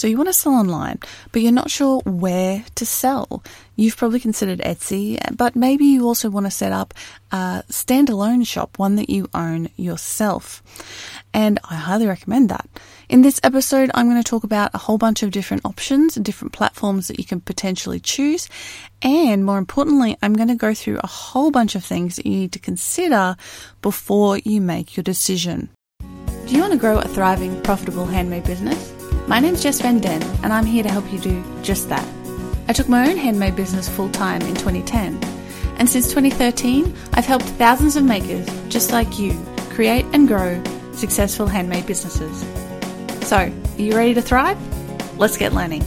So you want to sell online, but you're not sure where to sell. You've probably considered Etsy, but maybe you also want to set up a standalone shop, one that you own yourself. And I highly recommend that. In this episode, I'm going to talk about a whole bunch of different options different platforms that you can potentially choose. And more importantly, I'm going to go through a whole bunch of things that you need to consider before you make your decision. Do you want to grow a thriving, profitable handmade business? My name's Jess Van Den, and I'm here to help you do just that. I took my own handmade business full time in 2010, and since 2013, I've helped thousands of makers just like you create and grow successful handmade businesses. So, are you ready to thrive? Let's get learning.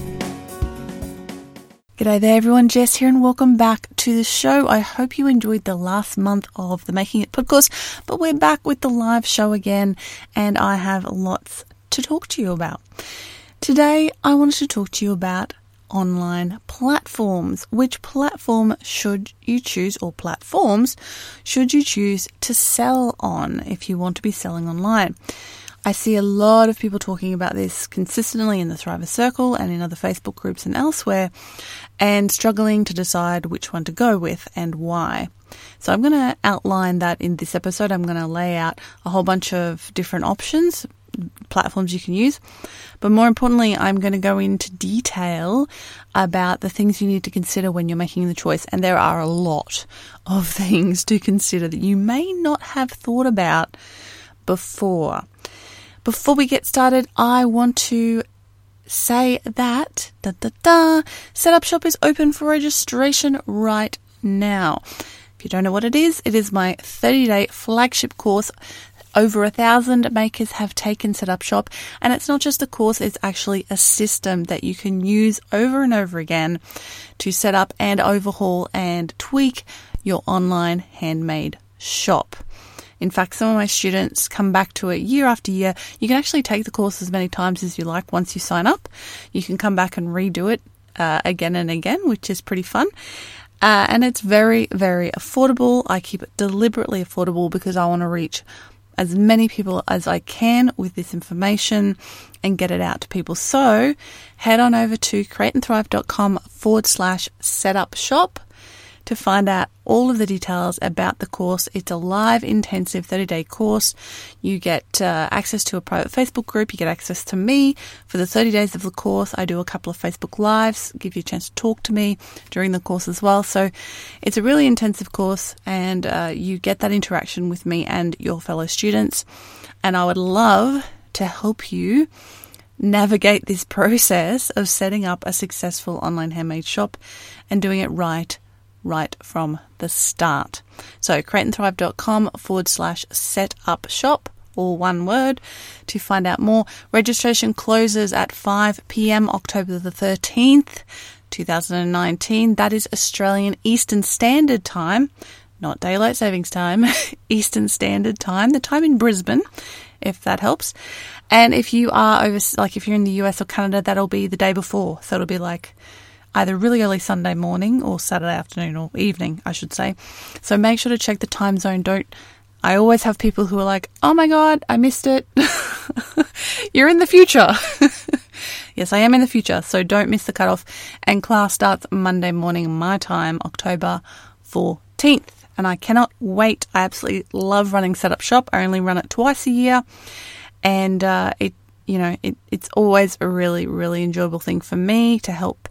G'day there, everyone. Jess here, and welcome back to the show. I hope you enjoyed the last month of the Making It podcast, but we're back with the live show again, and I have lots to talk to you about. Today, I wanted to talk to you about online platforms. Which platform should you choose, or platforms should you choose to sell on if you want to be selling online? I see a lot of people talking about this consistently in the Thriver Circle and in other Facebook groups and elsewhere, and struggling to decide which one to go with and why. So I'm going to outline that in this episode. I'm going to lay out a whole bunch of different options, platforms you can use. But more importantly, I'm going to go into detail about the things you need to consider when you're making the choice. And there are a lot of things to consider that you may not have thought about before. Before we get started, I want to say that da, da, da, Setup Shop is open for registration right now. If you don't know what it is, it is my 30 day flagship course over a thousand makers have taken Setup Shop, and it's not just a course, it's actually a system that you can use over and over again to set up and overhaul and tweak your online handmade shop. In fact, some of my students come back to it year after year. You can actually take the course as many times as you like once you sign up. You can come back and redo it uh, again and again, which is pretty fun. Uh, and it's very, very affordable. I keep it deliberately affordable because I want to reach as many people as I can with this information and get it out to people. So head on over to createandthrive.com forward slash setup shop to find out all of the details about the course. It's a live, intensive 30 day course. You get uh, access to a private Facebook group. You get access to me for the 30 days of the course. I do a couple of Facebook Lives, give you a chance to talk to me during the course as well. So it's a really intensive course, and uh, you get that interaction with me and your fellow students. And I would love to help you navigate this process of setting up a successful online handmade shop and doing it right right from the start. So createandthrive.com forward slash set up shop or one word to find out more. Registration closes at 5 p.m. October the 13th, 2019. That is Australian Eastern Standard Time, not daylight savings time, Eastern Standard Time, the time in Brisbane, if that helps. And if you are over, like if you're in the US or Canada, that'll be the day before. So it'll be like either really early Sunday morning or Saturday afternoon or evening, I should say. So make sure to check the time zone. Don't. I always have people who are like, oh my God, I missed it. You're in the future. yes, I am in the future. So don't miss the cutoff. And class starts Monday morning, my time, October 14th. And I cannot wait. I absolutely love running Setup Shop. I only run it twice a year. And uh, it you know, it, it's always a really, really enjoyable thing for me to help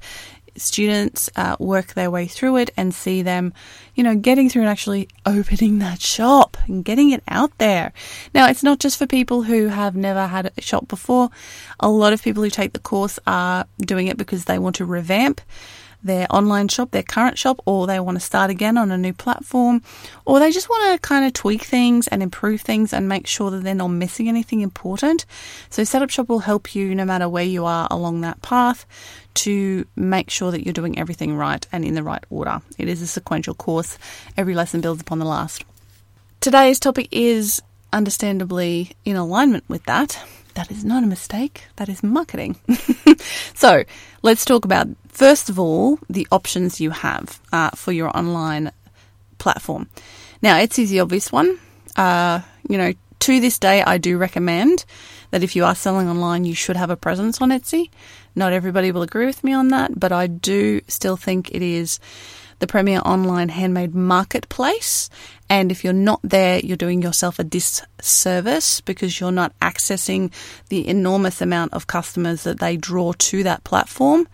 students uh, work their way through it and see them, you know, getting through and actually opening that shop and getting it out there. Now, it's not just for people who have never had a shop before. A lot of people who take the course are doing it because they want to revamp their online shop, their current shop, or they want to start again on a new platform, or they just want to kind of tweak things and improve things and make sure that they're not missing anything important. So, Setup Shop will help you no matter where you are along that path to make sure that you're doing everything right and in the right order. It is a sequential course, every lesson builds upon the last. Today's topic is understandably in alignment with that. That is not a mistake, that is marketing. so, let's talk about, first of all, the options you have uh, for your online platform. Now, Etsy's the obvious one. Uh, you know, to this day, I do recommend that if you are selling online, you should have a presence on Etsy. Not everybody will agree with me on that, but I do still think it is the premier online handmade marketplace. And if you're not there, you're doing yourself a disservice because you're not accessing the enormous amount of customers that they draw to that platform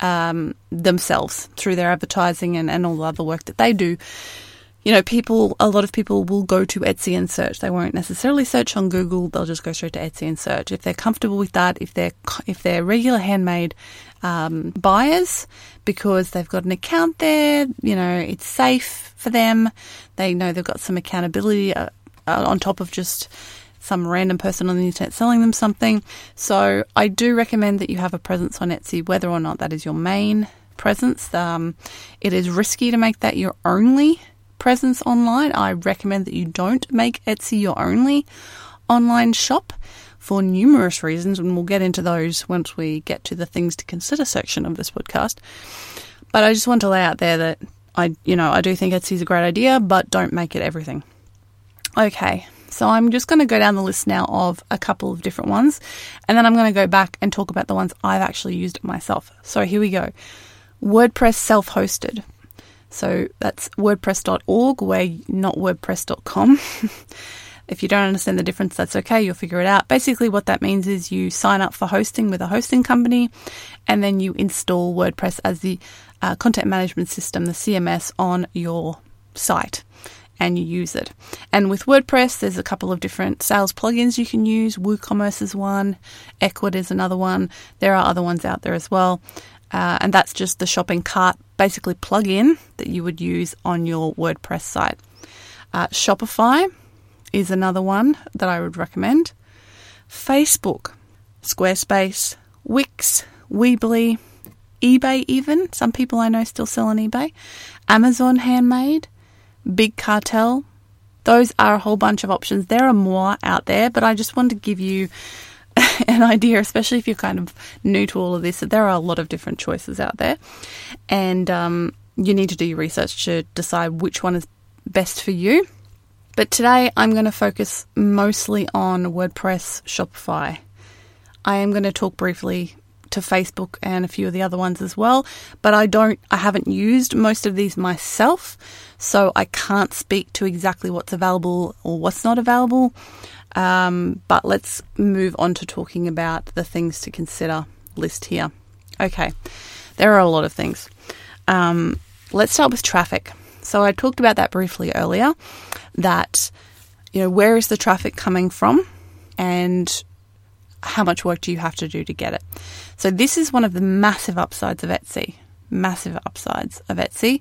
um, themselves through their advertising and, and all the other work that they do you know, people, a lot of people will go to Etsy and search. They won't necessarily search on Google. They'll just go straight to Etsy and search. If they're comfortable with that, if they're, if they're regular handmade um, buyers because they've got an account there, you know, it's safe for them. They know they've got some accountability uh, uh on top of just some random person on the internet selling them something. So I do recommend that you have a presence on Etsy, whether or not that is your main presence. Um, it is risky to make that your only presence online, I recommend that you don't make Etsy your only online shop for numerous reasons, and we'll get into those once we get to the things to consider section of this podcast. But I just want to lay out there that I, you know, I do think Etsy is a great idea, but don't make it everything. Okay, so I'm just going to go down the list now of a couple of different ones, and then I'm going to go back and talk about the ones I've actually used myself. So here we go. WordPress self hosted. So that's wordpress.org, where not wordpress.com. if you don't understand the difference, that's okay, you'll figure it out. Basically, what that means is you sign up for hosting with a hosting company and then you install WordPress as the uh, content management system, the CMS, on your site and you use it. And with WordPress, there's a couple of different sales plugins you can use. WooCommerce is one, Ecwid is another one. There are other ones out there as well. Uh, and that's just the shopping cart, basically plugin that you would use on your WordPress site. Uh, Shopify is another one that I would recommend. Facebook, Squarespace, Wix, Weebly, eBay, even. Some people I know still sell on eBay. Amazon Handmade, Big Cartel. Those are a whole bunch of options. There are more out there, but I just wanted to give you an idea, especially if you're kind of new to all of this, that there are a lot of different choices out there. And um, you need to do your research to decide which one is best for you. But today I'm going to focus mostly on WordPress Shopify. I am going to talk briefly to Facebook and a few of the other ones as well, but I don't I haven't used most of these myself, so I can't speak to exactly what's available or what's not available. Um, but let's move on to talking about the things to consider list here. Okay, there are a lot of things. Um, let's start with traffic. So I talked about that briefly earlier. That you know where is the traffic coming from, and how much work do you have to do to get it? So this is one of the massive upsides of Etsy. Massive upsides of Etsy.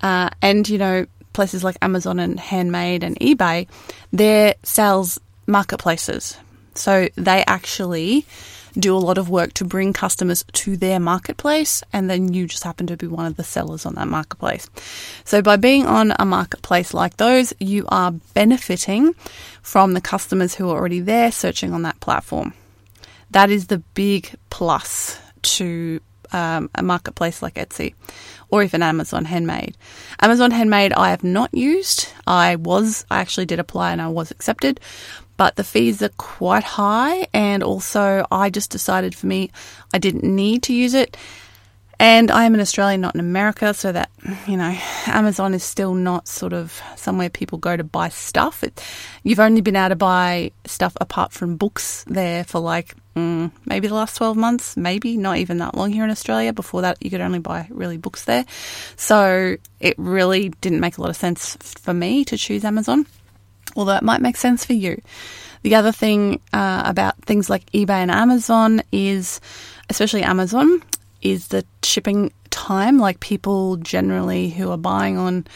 Uh, and you know places like Amazon and Handmade and eBay, their sales marketplaces. So they actually do a lot of work to bring customers to their marketplace, and then you just happen to be one of the sellers on that marketplace. So, by being on a marketplace like those, you are benefiting from the customers who are already there searching on that platform. That is the big plus to um, a marketplace like Etsy or even Amazon Handmade. Amazon Handmade I have not used. I was, I actually did apply and I was accepted, but the fees are quite high. And also, I just decided for me, I didn't need to use it. And I am an Australian, not in America, so that, you know, Amazon is still not sort of somewhere people go to buy stuff. It, you've only been able to buy stuff apart from books there for like mm, maybe the last 12 months, maybe not even that long here in Australia. Before that, you could only buy really books there. So it really didn't make a lot of sense for me to choose Amazon, although it might make sense for you. The other thing uh, about things like eBay and Amazon is, especially Amazon, is the shipping time. Like people generally who are buying on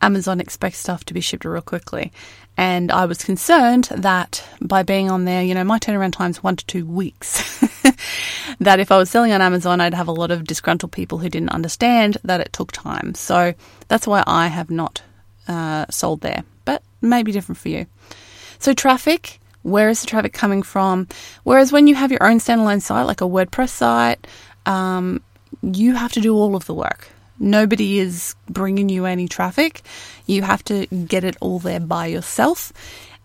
Amazon expect stuff to be shipped real quickly. And I was concerned that by being on there, you know, my turnaround time is one to two weeks. that if I was selling on Amazon, I'd have a lot of disgruntled people who didn't understand that it took time. So that's why I have not uh, sold there, but maybe different for you. So, traffic, where is the traffic coming from? Whereas when you have your own standalone site, like a WordPress site, um, you have to do all of the work. Nobody is bringing you any traffic. You have to get it all there by yourself.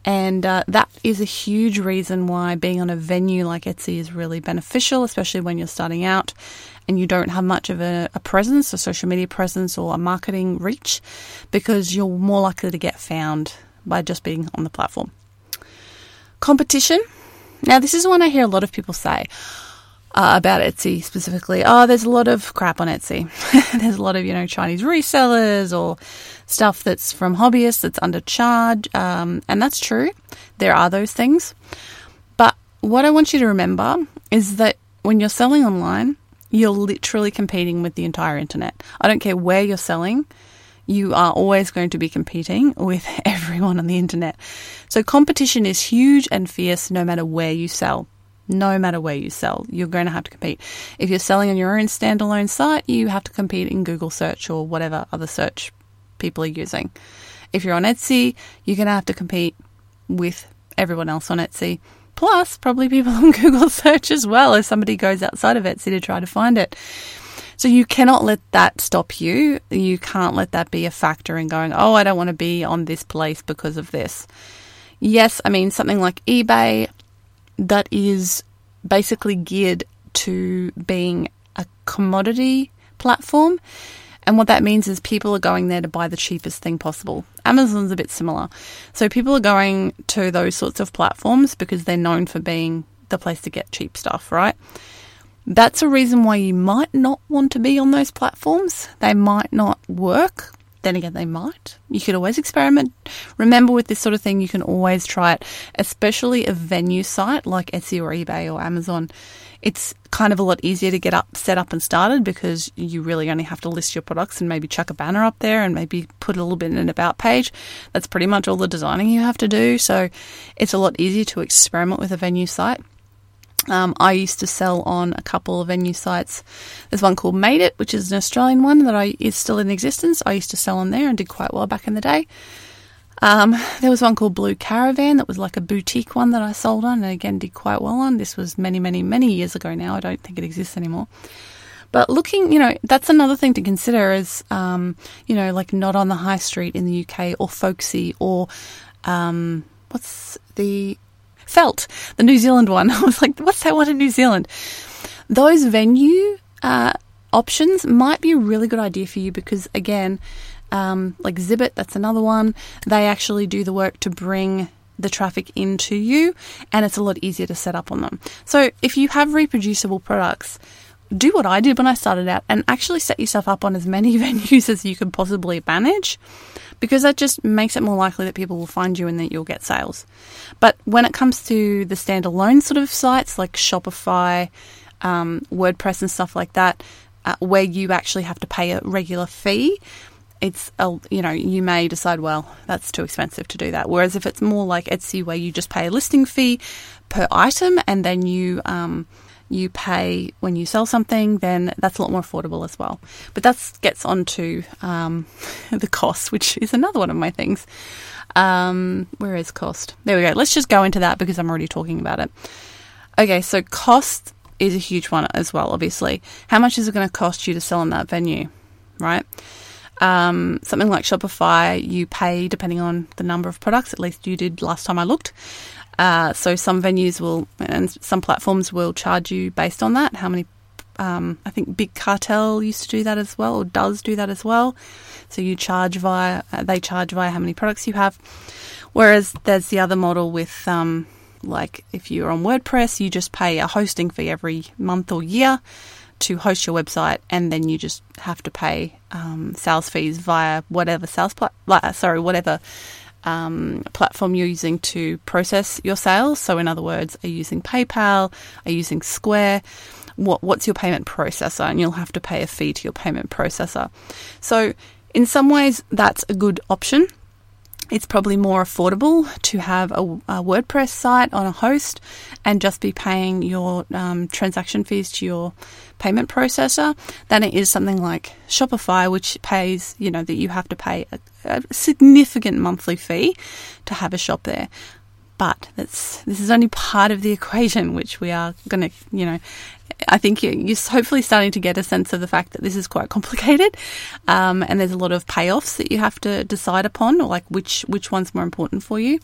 And uh, that is a huge reason why being on a venue like Etsy is really beneficial, especially when you're starting out and you don't have much of a, a, presence, a social media presence, or a marketing reach, because you're more likely to get found by just being on the platform. Competition. Now, this is one I hear a lot of people say uh, about Etsy specifically. Oh, there's a lot of crap on Etsy. there's a lot of, you know, Chinese resellers or stuff that's from hobbyists that's undercharged. Um, and that's true. There are those things. But what I want you to remember is that when you're selling online, you're literally competing with the entire internet. I don't care where you're selling, you are always going to be competing with everyone on the internet. So competition is huge and fierce no matter where you sell no matter where you sell. You're going to have to compete. If you're selling on your own standalone site, you have to compete in Google search or whatever other search people are using. If you're on Etsy, you're going to have to compete with everyone else on Etsy. Plus, probably people on Google search as well if somebody goes outside of Etsy to try to find it. So you cannot let that stop you. You can't let that be a factor in going, oh, I don't want to be on this place because of this. Yes, I mean, something like eBay, that is basically geared to being a commodity platform. And what that means is people are going there to buy the cheapest thing possible. Amazon's a bit similar. So people are going to those sorts of platforms because they're known for being the place to get cheap stuff, right? That's a reason why you might not want to be on those platforms. They might not work then again, they might. You could always experiment. Remember, with this sort of thing, you can always try it, especially a venue site like Etsy or eBay or Amazon. It's kind of a lot easier to get up, set up, and started because you really only have to list your products and maybe chuck a banner up there and maybe put a little bit in an about page. That's pretty much all the designing you have to do. So it's a lot easier to experiment with a venue site. Um, I used to sell on a couple of venue sites. There's one called Made It, which is an Australian one that I, is still in existence. I used to sell on there and did quite well back in the day. Um, there was one called Blue Caravan that was like a boutique one that I sold on and again did quite well on. This was many, many, many years ago now. I don't think it exists anymore. But looking, you know, that's another thing to consider is, um, you know, like not on the high street in the UK or folksy or um, what's the Felt, the New Zealand one. I was like, what's that one in New Zealand? Those venue uh, options might be a really good idea for you because, again, um, like Zibbet, that's another one. They actually do the work to bring the traffic into you, and it's a lot easier to set up on them. So, if you have reproducible products, do what I did when I started out and actually set yourself up on as many venues as you can possibly manage because that just makes it more likely that people will find you and that you'll get sales. But when it comes to the standalone sort of sites like Shopify, um, WordPress, and stuff like that, uh, where you actually have to pay a regular fee, it's a, you know you may decide well that's too expensive to do that. Whereas if it's more like Etsy where you just pay a listing fee per item and then you um, you pay when you sell something, then that's a lot more affordable as well. But that gets onto um, the cost, which is another one of my things. Um, where is cost? There we go. Let's just go into that because I'm already talking about it. Okay, so cost is a huge one as well, obviously. How much is it going to cost you to sell in that venue, right? Um, something like Shopify, you pay depending on the number of products, at least you did last time I looked. Uh, so some venues will and some platforms will charge you based on that. How many? Um, I think Big Cartel used to do that as well, or does do that as well. So you charge via uh, they charge via how many products you have. Whereas there's the other model with um, like if you're on WordPress, you just pay a hosting fee every month or year to host your website, and then you just have to pay um, sales fees via whatever sales pla- sorry whatever um, platform you're using to process your sales. So, in other words, are you using PayPal? Are you using Square? What, what's your payment processor? And you'll have to pay a fee to your payment processor. So, in some ways, that's a good option. It's probably more affordable to have a, a WordPress site on a host and just be paying your um, transaction fees to your payment processor than it is something like Shopify, which pays, you know, that you have to pay a, a significant monthly fee to have a shop there. But that's this is only part of the equation, which we are going to, you know, I think you're, hopefully starting to get a sense of the fact that this is quite complicated, um, and there's a lot of payoffs that you have to decide upon, or like which which one's more important for you.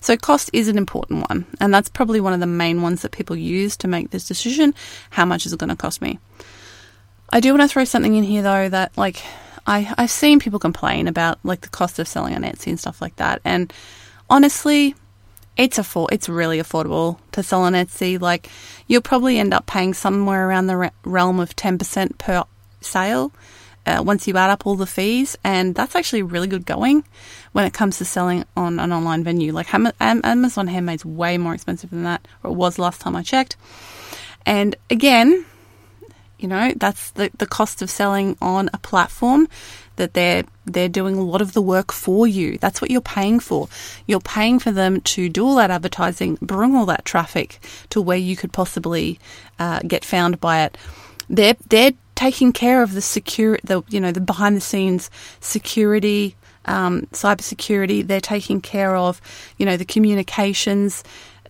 So cost is an important one, and that's probably one of the main ones that people use to make this decision. How much is it going to cost me? I do want to throw something in here though that like I I've seen people complain about like the cost of selling on Etsy and stuff like that, and honestly, it's a it's really affordable to sell on Etsy. Like you'll probably end up paying somewhere around the re- realm of ten percent per sale uh, once you add up all the fees, and that's actually really good going when it comes to selling on an online venue. Like Amazon Handmade's way more expensive than that, or it was last time I checked. And again, you know that's the the cost of selling on a platform that they're they're doing a lot of the work for you. That's what you're paying for. You're paying for them to do all that advertising, bring all that traffic to where you could possibly uh, get found by it. They're they're taking care of the secure the you know the behind the scenes security um, cybersecurity. They're taking care of, you know, the communications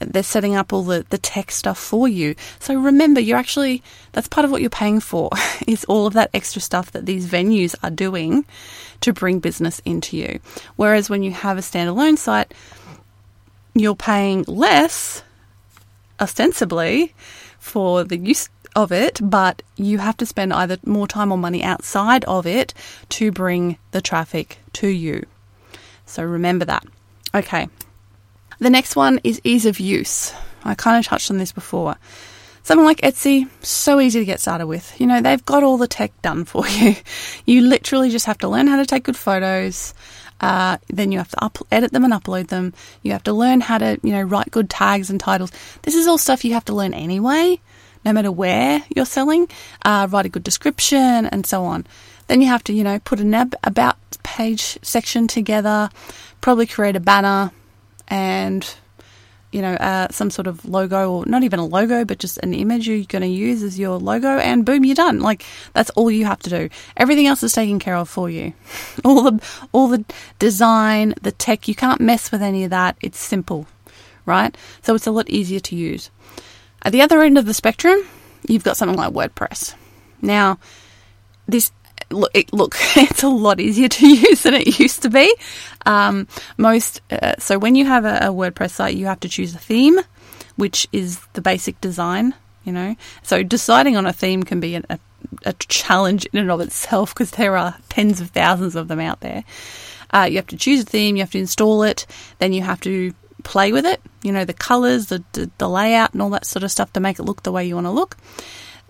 they're setting up all the, the tech stuff for you. So remember, you're actually, that's part of what you're paying for, is all of that extra stuff that these venues are doing to bring business into you. Whereas when you have a standalone site, you're paying less, ostensibly, for the use of it, but you have to spend either more time or money outside of it to bring the traffic to you. So remember that. Okay, the next one is ease of use. I kind of touched on this before. Something like Etsy, so easy to get started with. You know, they've got all the tech done for you. You literally just have to learn how to take good photos. Uh, then you have to up- edit them and upload them. You have to learn how to, you know, write good tags and titles. This is all stuff you have to learn anyway, no matter where you're selling. Uh, write a good description and so on. Then you have to, you know, put an ab- about page section together, probably create a banner, and you know, uh, some sort of logo, or not even a logo, but just an image you're going to use as your logo, and boom, you're done. Like that's all you have to do. Everything else is taken care of for you. all the all the design, the tech, you can't mess with any of that. It's simple, right? So it's a lot easier to use. At the other end of the spectrum, you've got something like WordPress. Now, this look, look, it's a lot easier to use than it used to be. Um, most uh, so when you have a, a, WordPress site, you have to choose a theme, which is the basic design. You know, so deciding on a theme can be a, a, a challenge in and of itself because there are tens of thousands of them out there. Uh, you have to choose a theme, you have to install it, then you have to play with it. You know, the colors, the, the, the layout, and all that sort of stuff to make it look the way you want to look.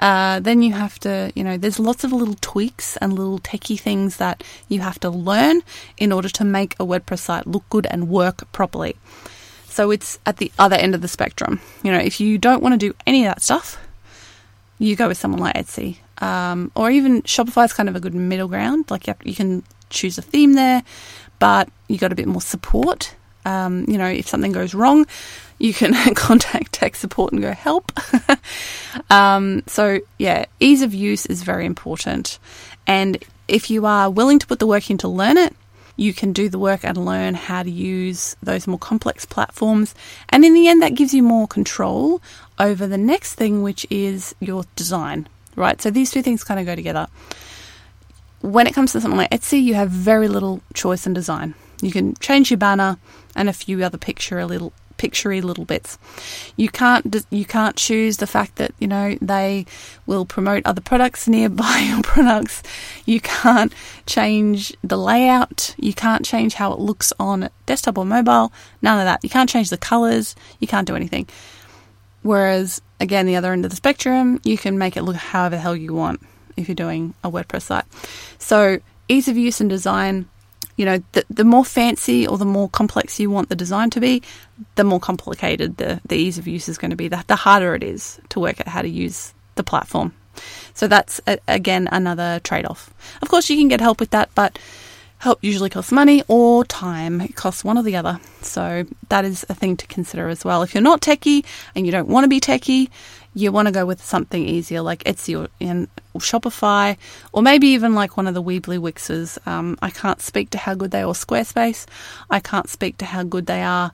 Uh, then you have to, you know, there's lots of little tweaks and little techie things that you have to learn in order to make a WordPress site look good and work properly. So it's at the other end of the spectrum. You know, if you don't want to do any of that stuff, you go with someone like Etsy. Um, or even Shopify is kind of a good middle ground. Like you, have, you can choose a theme there, but you got a bit more support. Um, you know, if something goes wrong, you can contact tech support and go help. um, so, yeah, ease of use is very important. And if you are willing to put the work in to learn it, you can do the work and learn how to use those more complex platforms. And in the end, that gives you more control over the next thing, which is your design, right? So these two things kind of go together. When it comes to something like Etsy, you have very little choice in design. You can change your banner and a few other picture a little picturey little bits. You can't you can't choose the fact that you know they will promote other products nearby your products. You can't change the layout. You can't change how it looks on desktop or mobile. None of that. You can't change the colors. You can't do anything. Whereas again, the other end of the spectrum, you can make it look however the hell you want if you're doing a WordPress site. So ease of use and design you know, the, the more fancy or the more complex you want the design to be, the more complicated the, the ease of use is going to be, the, the harder it is to work out how to use the platform. So that's, a, again, another trade off. Of course, you can get help with that, but help usually costs money or time. It costs one or the other. So that is a thing to consider as well. If you're not techie and you don't want to be techie, you want to go with something easier like Etsy or, or Shopify, or maybe even like one of the Weebly Wixes. Um, I can't speak to how good they are, or Squarespace. I can't speak to how good they are,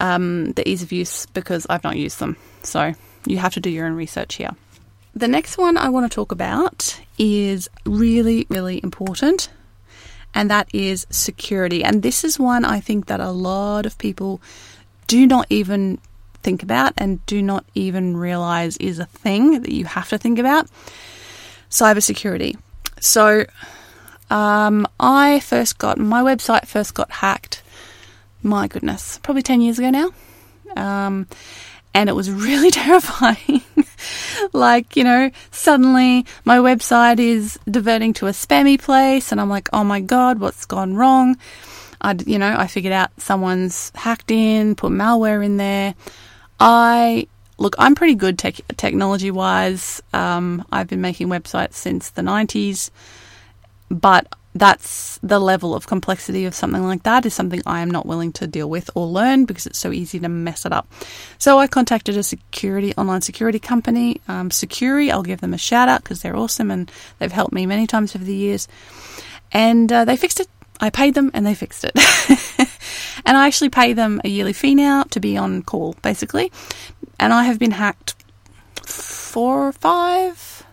um, the ease of use, because I've not used them. So you have to do your own research here. the next one I want to talk about is really, really important, and that is security. And this is one I think that a lot of people do not even think about and do not even realize is a thing that you have to think about cybersecurity. So, um, I first got my website first got hacked. My goodness, probably ten years ago now, um, and it was really terrifying. like you know, suddenly my website is diverting to a spammy place, and I'm like, oh my god, what's gone wrong? I, you know, I figured out someone's hacked in, put malware in there. I look, I'm pretty good tech, technology wise. Um, I've been making websites since the 90s, but that's the level of complexity of something like that is something I am not willing to deal with or learn because it's so easy to mess it up. So I contacted a security online security company, um, Sucuri. I'll give them a shout out because they're awesome and they've helped me many times over the years. And uh, they fixed it. I paid them and they fixed it. and I actually pay them a yearly fee now to be on call, basically. And I have been hacked four or five,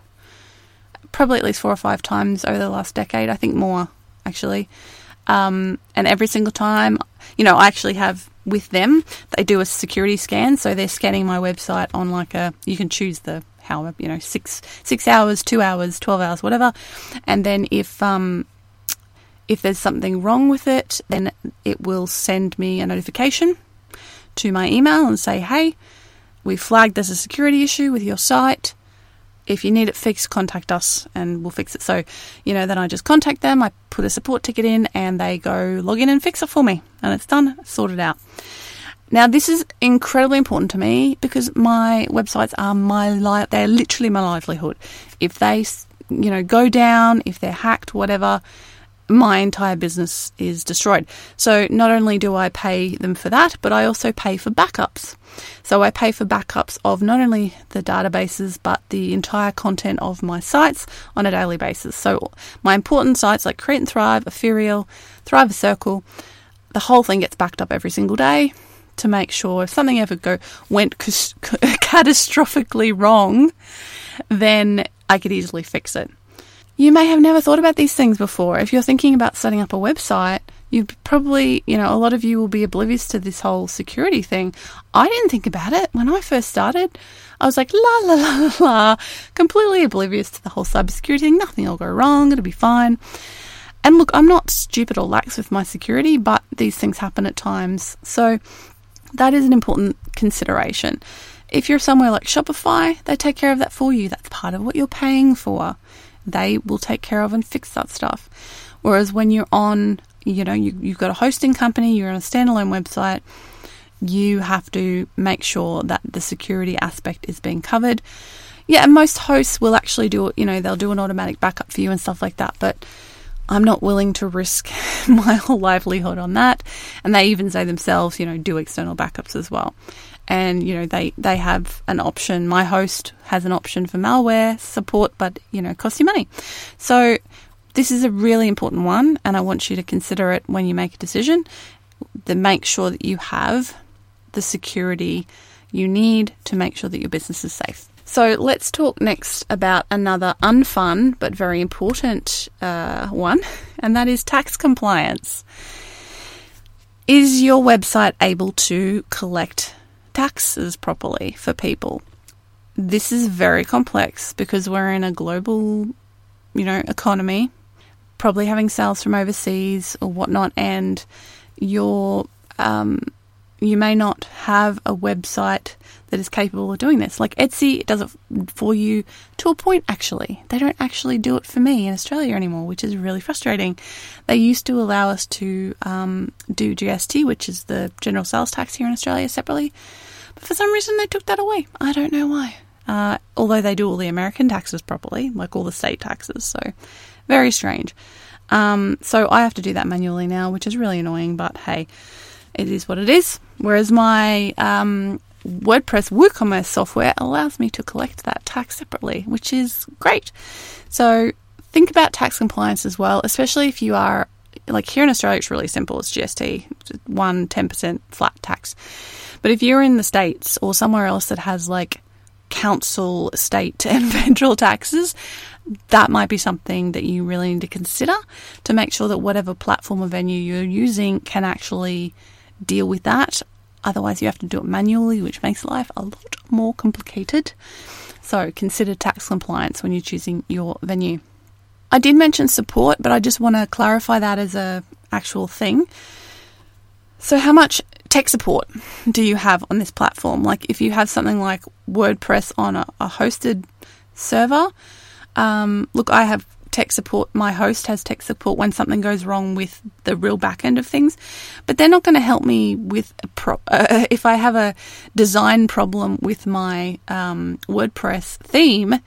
probably at least four or five times over the last decade. I think more, actually. Um, and every single time, you know, I actually have with them, they do a security scan. So they're scanning my website on like a, you can choose the how, you know, six, six hours, two hours, 12 hours, whatever. And then if, um, if there's something wrong with it, then it will send me a notification to my email and say, hey, we flagged there's a security issue with your site. If you need it fixed, contact us and we'll fix it. So, you know, then I just contact them, I put a support ticket in, and they go log in and fix it for me. And it's done, sorted out. Now, this is incredibly important to me because my websites are my life, they're literally my livelihood. If they, you know, go down, if they're hacked, whatever, my entire business is destroyed. So not only do I pay them for that, but I also pay for backups. So I pay for backups of not only the databases, but the entire content of my sites on a daily basis. So my important sites like Create and Thrive, Epheriell, Thrive Circle, the whole thing gets backed up every single day to make sure if something ever go went catastrophically wrong, then I could easily fix it. You may have never thought about these things before. If you're thinking about setting up a website, you probably, you know, a lot of you will be oblivious to this whole security thing. I didn't think about it when I first started. I was like, la la la la la, completely oblivious to the whole cybersecurity thing. Nothing will go wrong. It'll be fine. And look, I'm not stupid or lax with my security, but these things happen at times. So that is an important consideration. If you're somewhere like Shopify, they take care of that for you. That's part of what you're paying for they will take care of and fix that stuff. Whereas when you're on, you know, you, you've got a hosting company, you're on a standalone website, you have to make sure that the security aspect is being covered. Yeah, and most hosts will actually do it, you know, they'll do an automatic backup for you and stuff like that, but I'm not willing to risk my whole livelihood on that. And they even say themselves, you know, do external backups as well and you know they they have an option. My host has an option for malware support but you know costs you money. So this is a really important one and i want you to consider it when you make a decision. To make sure that you have the security you need to make sure that your business is safe. So let's talk next about another unfun but very important uh, one and that is tax compliance. Is your website able to collect taxes properly for people. This is very complex because we're in a global, you know, economy, probably having sales from overseas or whatnot, and your um, you may not have a website that is capable of doing this. Like Etsy does it for you to a point, actually. They don't actually do it for me in Australia anymore, which is really frustrating. They used to allow us to um, do GST, which is the general sales tax here in Australia, separately. For some reason, they took that away. I don't know why. Uh, although they do all the American taxes properly, like all the state taxes. So, very strange. Um, so I have to do that manually now, which is really annoying, but hey, it is what it is. Whereas my um, WordPress WooCommerce software allows me to collect that tax separately, which is great. So think about tax compliance as well, especially if you are like here in Australia, it's really simple. It's GST, one 10% flat tax. But if you're in the States or somewhere else that has like council, state, and federal taxes, that might be something that you really need to consider to make sure that whatever platform or venue you're using can actually deal with that. Otherwise, you have to do it manually, which makes life a lot more complicated. So, consider tax compliance when you're choosing your venue. I did mention support, but I just want to clarify that as a actual thing. So, how much tech support do you have on this platform? Like, if you have something like WordPress on a, a hosted server, um, look, I have tech support. My host has tech support when something goes wrong with the real back end of things, but they're not going to help me with pro- uh, if I have a design problem with my um, WordPress theme.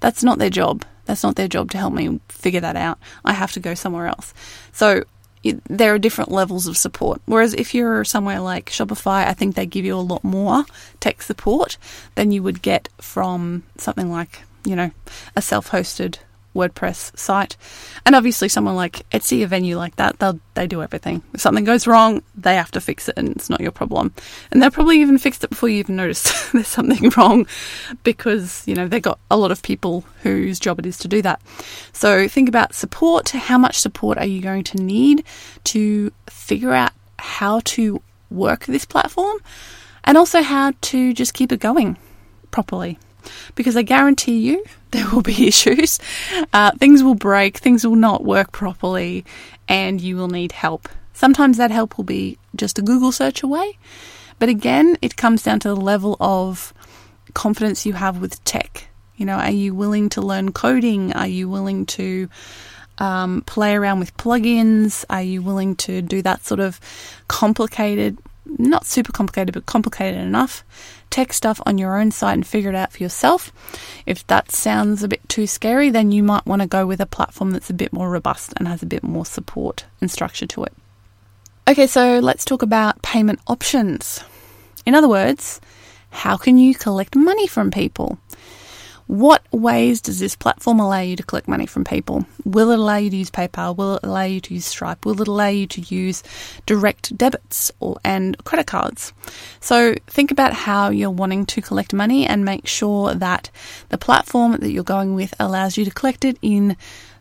That's not their job. That's not their job to help me figure that out. I have to go somewhere else. So there are different levels of support. Whereas if you're somewhere like Shopify, I think they give you a lot more tech support than you would get from something like, you know, a self hosted WordPress site. And obviously, someone like Etsy, a venue like that, they they do everything. If something goes wrong, they have to fix it, and it's not your problem. And they'll probably even fix it before you even notice there's something wrong, because you know they've got a lot of people whose job it is to do that. So think about support. How much support are you going to need to figure out how to work this platform, and also how to just keep it going properly? Because I guarantee you there will be issues. Uh, things will break, things will not work properly, and you will need help. Sometimes that help will be just a Google search away, but again, it comes down to the level of confidence you have with tech. You know, are you willing to learn coding? Are you willing to um, play around with plugins? Are you willing to do that sort of complicated, not super complicated, but complicated enough tech stuff on your own site and figure it out for yourself. If that sounds a bit too scary, then you might want to go with a platform that's a bit more robust and has a bit more support and structure to it. Okay, so let's talk about payment options. In other words, how can you collect money from people? What ways does this platform allow you to collect money from people? Will it allow you to use PayPal? Will it allow you to use Stripe? Will it allow you to use direct debits or and credit cards? So think about how you're wanting to collect money and make sure that the platform that you're going with allows you to collect it in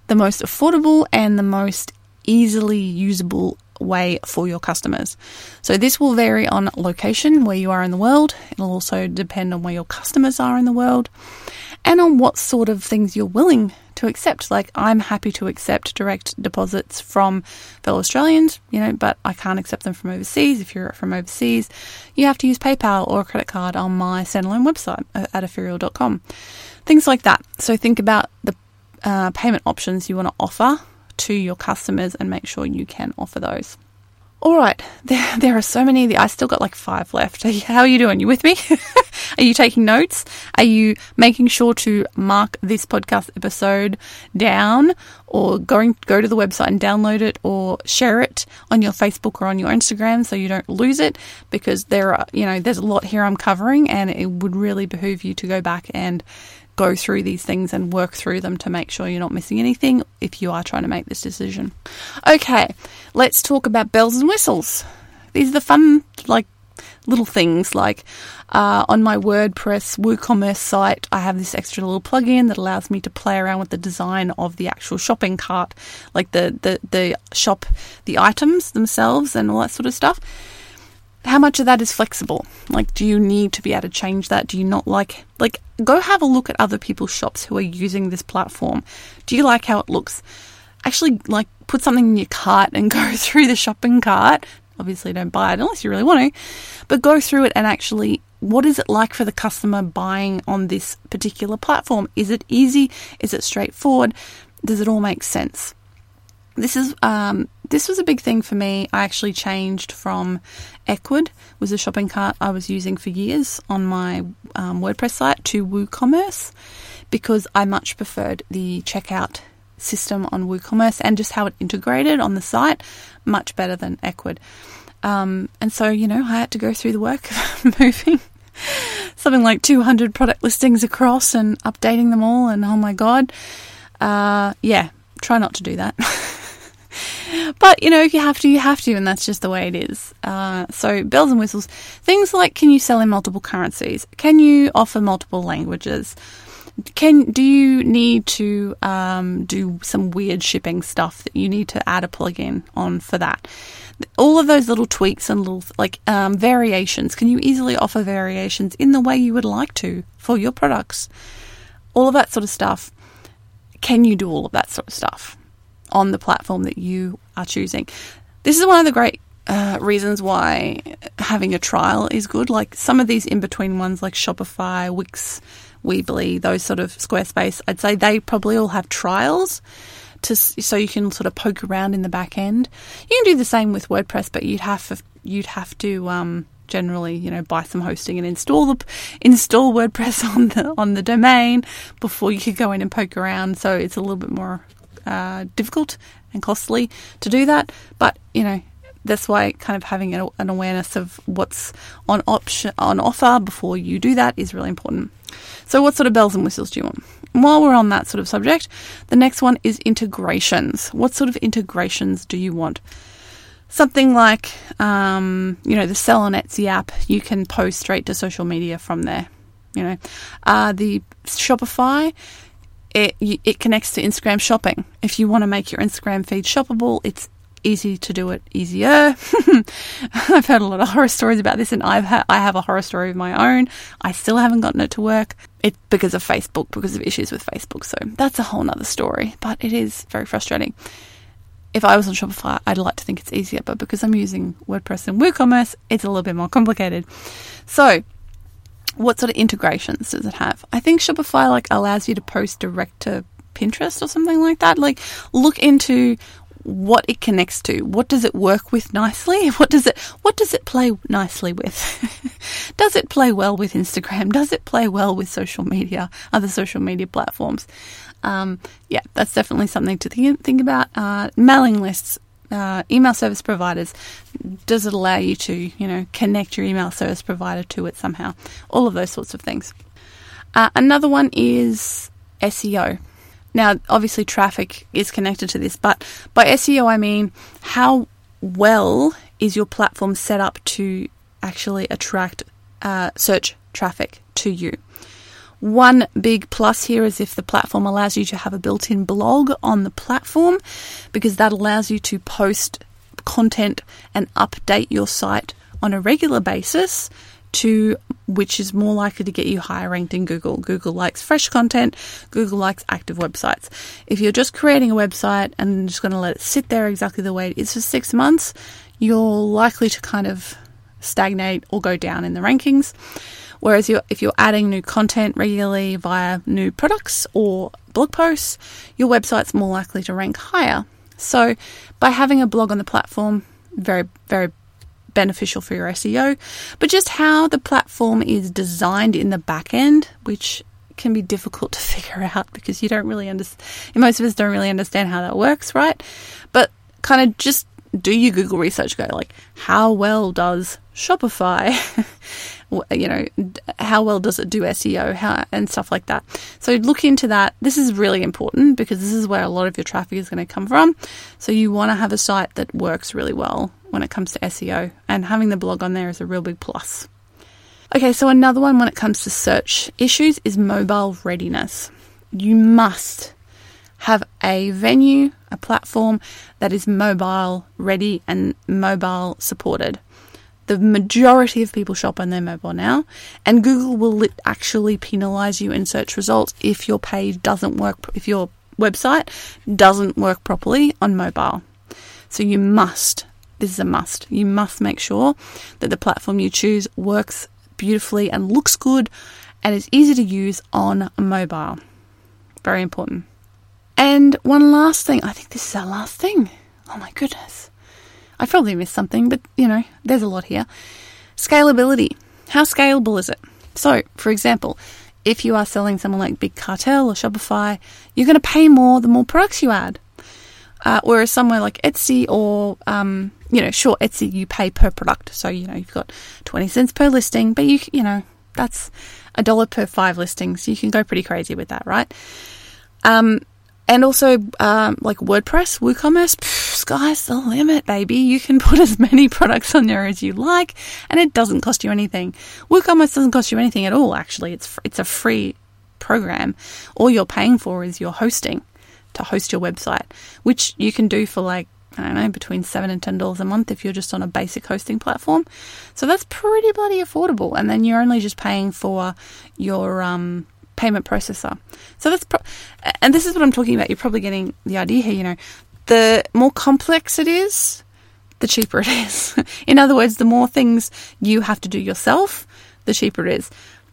the most affordable and the most easily usable way for your customers. So this will vary on location where you are in the world. It'll also depend on where your customers are in the world and on what sort of things you're willing to accept. Like, I'm happy to accept direct deposits from fellow Australians, you know, but I can't accept them from overseas. If you're from overseas, you have to use PayPal or a credit card on my standalone website at epheriell.com. Things like that. So, think about the uh, payment options you want to offer to your customers and make sure you can offer those. All right, there, there are so many. I still got like five left. How are you doing? You with me? are you taking notes? Are you making sure to mark this podcast episode down or going go to the website and download it or share it on your Facebook or on your Instagram so you don't lose it? Because there are, you know, there's a lot here I'm covering and it would really behoove you to go back and go through these things and work through them to make sure you're not missing anything if you are trying to make this decision. Okay, let's talk about bells and whistles. These are the fun, like, little things like uh, on my WordPress WooCommerce site, I have this extra little plugin that allows me to play around with the design of the actual shopping cart, like the, the, the shop, the items themselves, and all that sort of stuff how much of that is flexible? Like, do you need to be able to change that? Do you not like, like, go have a look at other people's shops who are using this platform. Do you like how it looks? Actually, like, put something in your cart and go through the shopping cart. Obviously, don't buy it unless you really want to, but go through it and actually, what is it like for the customer buying on this particular platform? Is it easy? Is it straightforward? Does it all make sense? This is um, this was a big thing for me. I actually changed from Ecwid, was a shopping cart I was using for years on my um, WordPress site, to WooCommerce because I much preferred the checkout system on WooCommerce and just how it integrated on the site much better than Ecwid. Um, and so, you know, I had to go through the work of moving something like 200 product listings across and updating them all. And oh my God, uh, yeah, try not to do that. but you know, if you have to, you have to, and that's just the way it is. Uh, so bells and whistles, things like can you sell in multiple currencies? Can you offer multiple languages? Can do you need to um, do some weird shipping stuff that you need to add a plugin on for that? All of those little tweaks and little like um, variations. Can you easily offer variations in the way you would like to for your products? All of that sort of stuff. Can you do all of that sort of stuff on the platform that you are choosing? This is one of the great uh, reasons why having a trial is good. Like some of these in between ones, like Shopify, Wix, Weebly, those sort of Squarespace, I'd say they probably all have trials to so you can sort of poke around in the back end. You can do the same with WordPress, but you'd have you'd have to um, generally, you know, buy some hosting and install the install WordPress on the on the domain before you could go in and poke around. So it's a little bit more uh, difficult and costly to do that. But you know, that's why kind of having an awareness of what's on option on offer before you do that is really important. So, what sort of bells and whistles do you want? while we're on that sort of subject, the next one is integrations. What sort of integrations do you want? Something like, um, you know, the Sell on Etsy app, you can post straight to social media from there. You know, uh, the Shopify, it, it connects to Instagram shopping. If you want to make your Instagram feed shoppable, it's easy to do it easier. I've heard a lot of horror stories about this, and I've ha- I have a horror story of my own. I still haven't gotten it to work. It because of Facebook, because of issues with Facebook. So that's a whole nother story. But it is very frustrating. If I was on Shopify, I'd like to think it's easier, but because I'm using WordPress and WooCommerce, it's a little bit more complicated. So what sort of integrations does it have? I think Shopify like allows you to post direct to Pinterest or something like that. Like look into what it connects to. What does it work with nicely? What does it what does it play nicely with? does it play well with Instagram? Does it play well with social media, other social media platforms? Um, yeah, that's definitely something to think, about. Uh, mailing lists, uh, email service providers. Does it allow you to, you know, connect your email service provider to it somehow? All of those sorts of things. Uh, another one is SEO. Now, obviously, traffic is connected to this, but by SEO, I mean how well is your platform set up to actually attract uh, search traffic to you. One big plus here is if the platform allows you to have a built in blog on the platform, because that allows you to post content and update your site on a regular basis to which is more likely to get you higher ranked in Google. Google likes fresh content, Google likes active websites. If you're just creating a website and just going to let it sit there exactly the way it is for six months, you're likely to kind of stagnate or go down in the rankings. Whereas you're, if you're adding new content regularly via new products or blog posts, your website's more likely to rank higher. So, by having a blog on the platform, very, very beneficial for your SEO, but just how the platform is designed in the back end, which can be difficult to figure out because you don't really understand, most of us don't really understand how that works, right? But kind of just do your Google research go like, how well does Shopify, you know, how well does it do SEO how, and stuff like that? So look into that. This is really important because this is where a lot of your traffic is going to come from. So you want to have a site that works really well when it comes to SEO, and having the blog on there is a real big plus. Okay, so another one when it comes to search issues is mobile readiness. You must have a venue, a platform that is mobile ready and mobile supported. The majority of people shop on their mobile now, and Google will actually penalize you in search results if your page doesn't work, if your website doesn't work properly on mobile. So you must this is a must. You must make sure that the platform you choose works beautifully and looks good and is easy to use on mobile. Very important. And one last thing, I think this is our last thing. Oh my goodness. I probably missed something, but you know, there's a lot here. Scalability. How scalable is it? So, for example, if you are selling someone like Big Cartel or Shopify, you're going to pay more the more products you add. Uh, whereas somewhere like Etsy or, um, you know, sure, Etsy you pay per product. So, you know, you've got 20 cents per listing, but you, you know, that's a dollar per five listings. You can go pretty crazy with that, right? Um, and also, um, like WordPress, WooCommerce, pff, sky's the limit, baby. You can put as many products on there as you like, and it doesn't cost you anything. WooCommerce doesn't cost you anything at all. Actually, it's it's a free program. All you're paying for is your hosting to host your website, which you can do for like I don't know, between seven and ten dollars a month if you're just on a basic hosting platform. So that's pretty bloody affordable. And then you're only just paying for your um, payment processor. So that's pro- and this is what I'm talking about. You're probably getting the idea here. You know, the more complex it is, the cheaper it is. In other words, the more things you have to do yourself, the cheaper it is.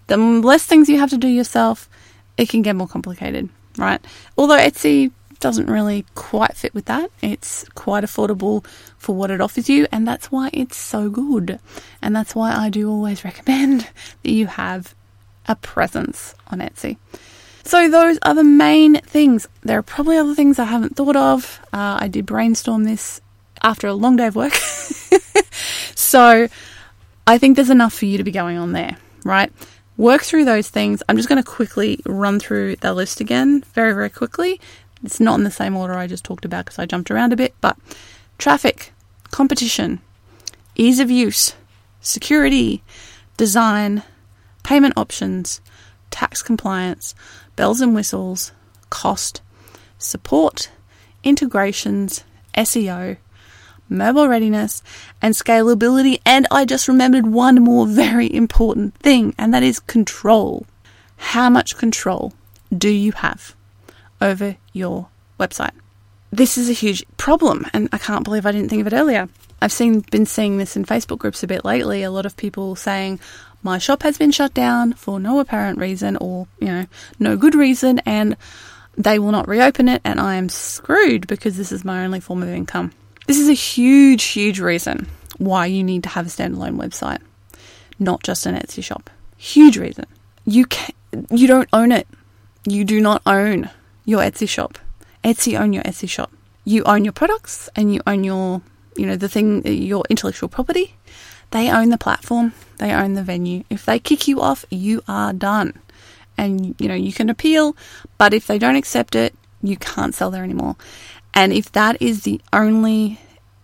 The less things you have to do yourself, it can get more complicated, right? Although Etsy doesn't really quite fit with that. It's quite affordable for what it offers you, and that's why it's so good. And that's why I do always recommend that you have a presence on Etsy. So, those are the main things. There are probably other things I haven't thought of. Uh, I did brainstorm this after a long day of work. so, I think there's enough for you to be going on there, right? Work through those things. I'm just going to quickly run through the list again, very, very quickly. It's not in the same order I just talked about because I jumped around a bit, but traffic, competition, ease of use, security, design, payment options, tax compliance, bells and whistles, cost, support, integrations, SEO, mobile readiness, and scalability. And I just remembered one more very important thing, and that is control. How much control do you have? over your website. This is a huge problem, and I can't believe I didn't think of it earlier. I've seen been seeing this in Facebook groups a bit lately. A lot of people saying my shop has been shut down for no apparent reason or, you know, no good reason and they will not reopen it and I am screwed because this is my only form of income. This is a huge, huge reason why you need to have a standalone website, not just an Etsy shop. Huge reason. You can you don't own it. You do not own your Etsy shop. Etsy own your Etsy shop. You own your products and you own your, you know, the thing, your intellectual property. They own the platform. They own the venue. If they kick you off, you are done. And, you know, you can appeal, but if they don't accept it, you can't sell there anymore. And if that is the only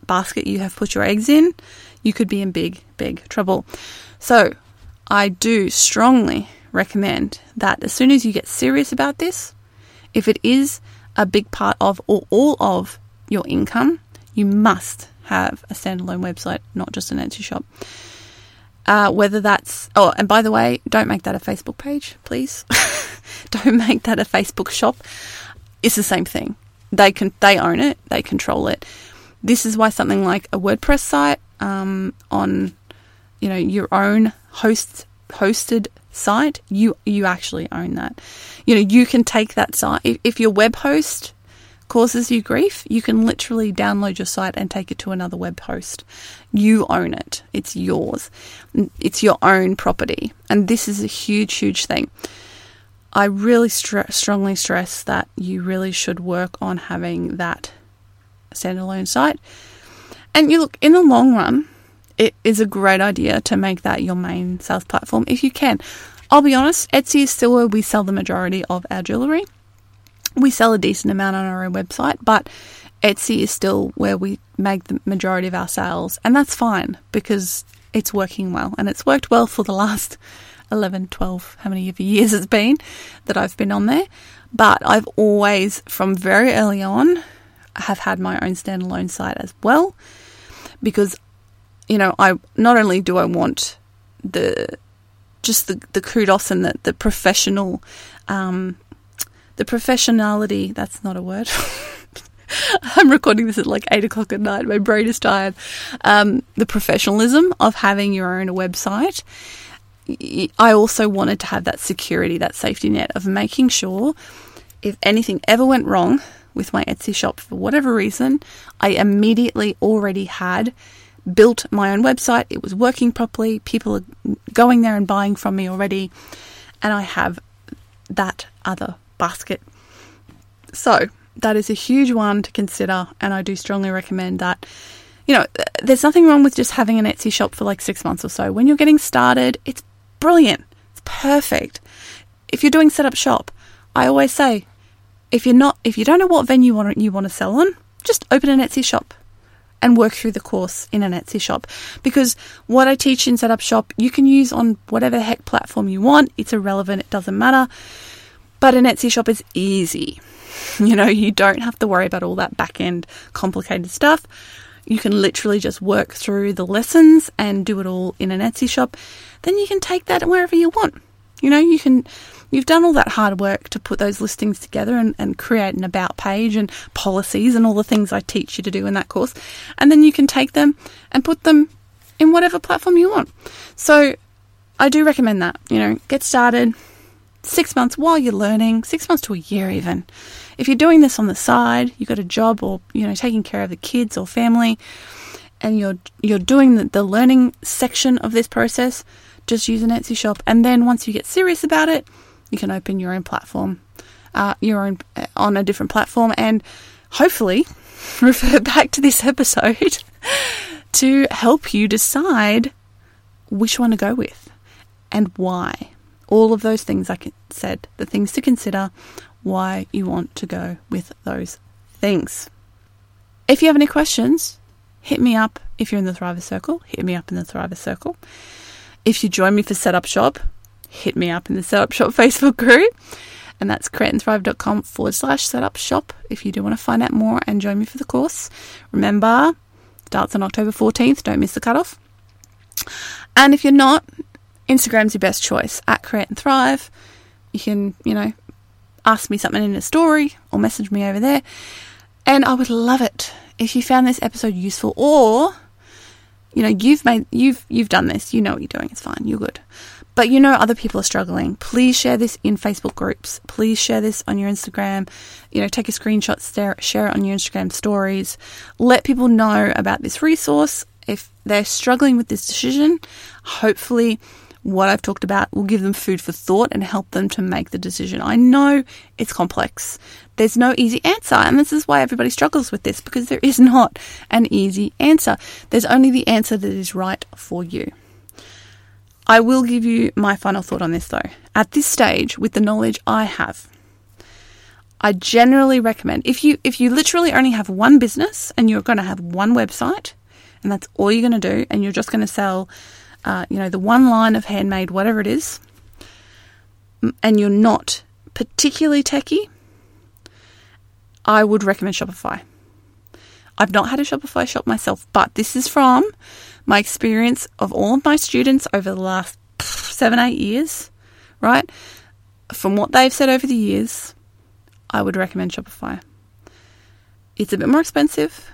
basket you have put your eggs in, you could be in big, big trouble. So, I do strongly recommend that as soon as you get serious about this, if it is a big part of or all of your income, you must have a standalone website, not just an Etsy shop. Uh, whether that's oh, and by the way, don't make that a Facebook page, please. don't make that a Facebook shop. It's the same thing. They can they own it, they control it. This is why something like a WordPress site um, on you know your own host hosted site, you you actually own that. You know, you can take that site if, if your web host causes you grief, you can literally download your site and take it to another web host. You own it. It's yours. It's your own property. And this is a huge huge thing. I really st- strongly stress that you really should work on having that standalone site. And you look in the long run, it is a great idea to make that your main sales platform if you can. I'll be honest, Etsy is still where we sell the majority of our jewellery. We sell a decent amount on our own website, but Etsy is still where we make the majority of our sales, and that's fine because it's working well, and it's worked well for the last 11, 12, how many years it's been that I've been on there. But I've always, from very early on, have had my own standalone site as well because you know, I not only do I want the just the, the kudos and the, the professional um, the professionality that's not a word I'm recording this at like eight o'clock at night. My brain is tired. Um, the professionalism of having your own website. I also wanted to have that security, that safety net of making sure if anything ever went wrong with my Etsy shop for whatever reason, I immediately already had built my own website. It was working properly. People are going there and buying from me already. And I have that other basket. So that is a huge one to consider. And I do strongly recommend that. You know, there's nothing wrong with just having an Etsy shop for like six months or so. When you're getting started, it's brilliant. It's perfect. If you're doing setup shop, I always say, if you're not, if you don't know what venue you want, you want to sell on, just open an Etsy shop and work through the course in an Etsy shop. Because what I teach in Setup Shop, you can use on whatever heck platform you want. It's irrelevant, it doesn't matter. But an Etsy shop is easy. You know, you don't have to worry about all that back end complicated stuff. You can literally just work through the lessons and do it all in an Etsy shop. Then you can take that wherever you want. You know, you can you've done all that hard work to put those listings together and, and create an about page and policies and all the things I teach you to do in that course. And then you can take them and put them in whatever platform you want. So I do recommend that. You know, get started six months while you're learning, six months to a year even. If you're doing this on the side, you've got a job or, you know, taking care of the kids or family, and you're you're doing the, the learning section of this process, just use an Etsy shop. And then once you get serious about it, you can open your own platform, uh, your own uh, on a different platform, and hopefully refer back to this episode to help you decide which one to go with and why. All of those things I said, the things to consider, why you want to go with those things. If you have any questions, hit me up. If you're in the Thriver Circle, hit me up in the Thriver Circle. If you join me for Setup Shop, hit me up in the Setup Shop Facebook group. And that's createandthrive.com forward slash setup shop if you do want to find out more and join me for the course. Remember, starts on October 14th. Don't miss the cutoff. And if you're not, Instagram's your best choice at Create and Thrive. You can, you know, ask me something in a story or message me over there. And I would love it if you found this episode useful or you know, you've made you've you've done this, you know what you're doing, it's fine, you're good. But you know other people are struggling. Please share this in Facebook groups. Please share this on your Instagram. You know, take a screenshot, share it on your Instagram stories. Let people know about this resource. If they're struggling with this decision, hopefully what I've talked about will give them food for thought and help them to make the decision. I know it's complex. There's no easy answer, and this is why everybody struggles with this because there is not an easy answer. There's only the answer that is right for you. I will give you my final thought on this though. At this stage, with the knowledge I have, I generally recommend if you if you literally only have one business and you're going to have one website and that's all you're going to do and you're just going to sell uh, you know, the one line of handmade, whatever it is, and you're not particularly techy, I would recommend Shopify. I've not had a Shopify shop myself, but this is from my experience of all of my students over the last seven, eight years, right? From what they've said over the years, I would recommend Shopify. It's a bit more expensive,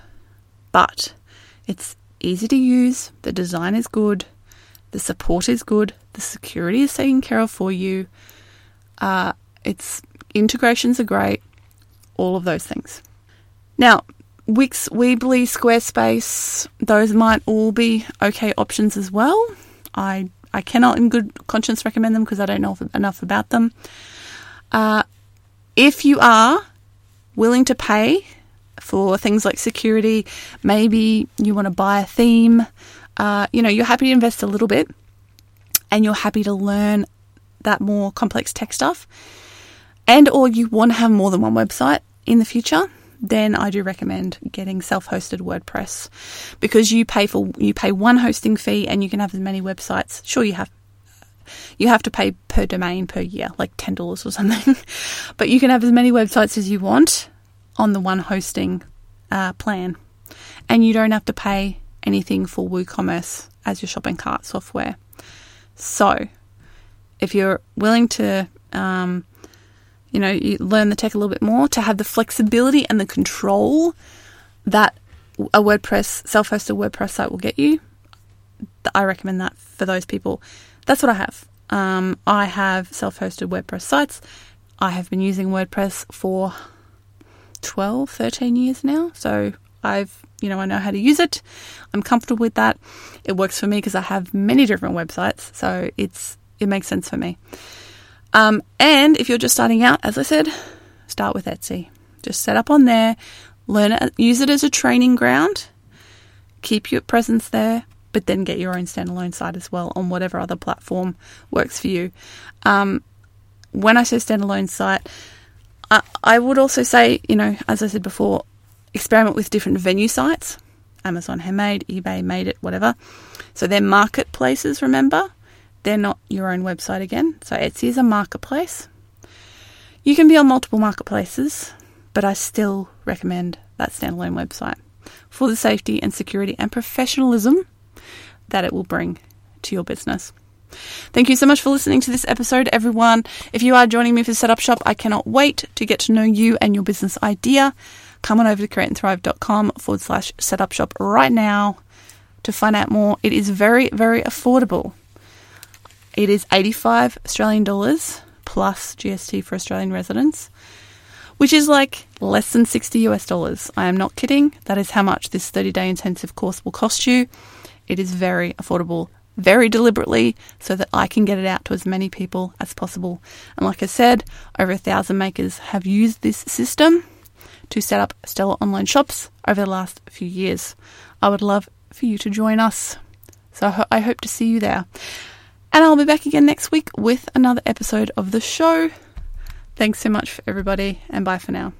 but it's easy to use, the design is good, the support is good, the security is taken care of for you, uh, its integrations are great, all of those things. Now, Wix, Weebly, Squarespace, those might all be okay options as well. I I cannot, in good conscience, recommend them because I don't know enough about them. Uh, if you are willing to pay for things like security, maybe you want to buy a theme, uh, you know, you're happy to invest a little bit and you're happy to learn that more complex tech stuff, and or you want to have more than one website in the future, then I do recommend getting self-hosted WordPress because you pay for you pay one hosting fee and you can have as many websites. Sure, you have you have to pay per domain per year, like ten dollars or something, but you can have as many websites as you want on the one hosting uh, plan, and you don't have to pay anything for WooCommerce as your shopping cart software. So, if you're willing to, um, you know, you learn the tech a little bit more, to have the flexibility and the control that a WordPress, self hosted WordPress site will get you, I recommend that for those people. That's what I have. Um, I have self hosted WordPress sites. I have been using WordPress for 12, 13 years now. So I've you know, I know how to use it. I'm comfortable with that. It works for me because I have many different websites, so it's it makes sense for me. Um, and if you're just starting out, as I said, start with Etsy. Just set up on there, learn it, use it as a training ground, keep your presence there, but then get your own standalone site as well on whatever other platform works for you. Um, when I say standalone site, I, I would also say, you know, as I said before, experiment with different venue sites. Amazon Handmade, eBay made it, whatever. So they're marketplaces, remember? They're not your own website again. So Etsy is a marketplace. You can be on multiple marketplaces, but I still recommend that standalone website for the safety and security and professionalism that it will bring to your business. Thank you so much for listening to this episode, everyone. If you are joining me for Setup Shop, I cannot wait to get to know you and your business idea. Come on over to createandthrive.com forward slash setup shop right now to find out more. It is very, very affordable. It is 85 Australian dollars plus GST for Australian residents, which is like less than 60 US dollars. I am not kidding. That is how much this 30 day intensive course will cost you. It is very affordable, very deliberately, so that I can get it out to as many people as possible. And like I said, over a thousand makers have used this system to set up stellar online shops over the last few years. I would love for you to join us. So I hope to see you there. And I'll be back again next week with another episode of the show. Thanks so much everybody, and bye for now.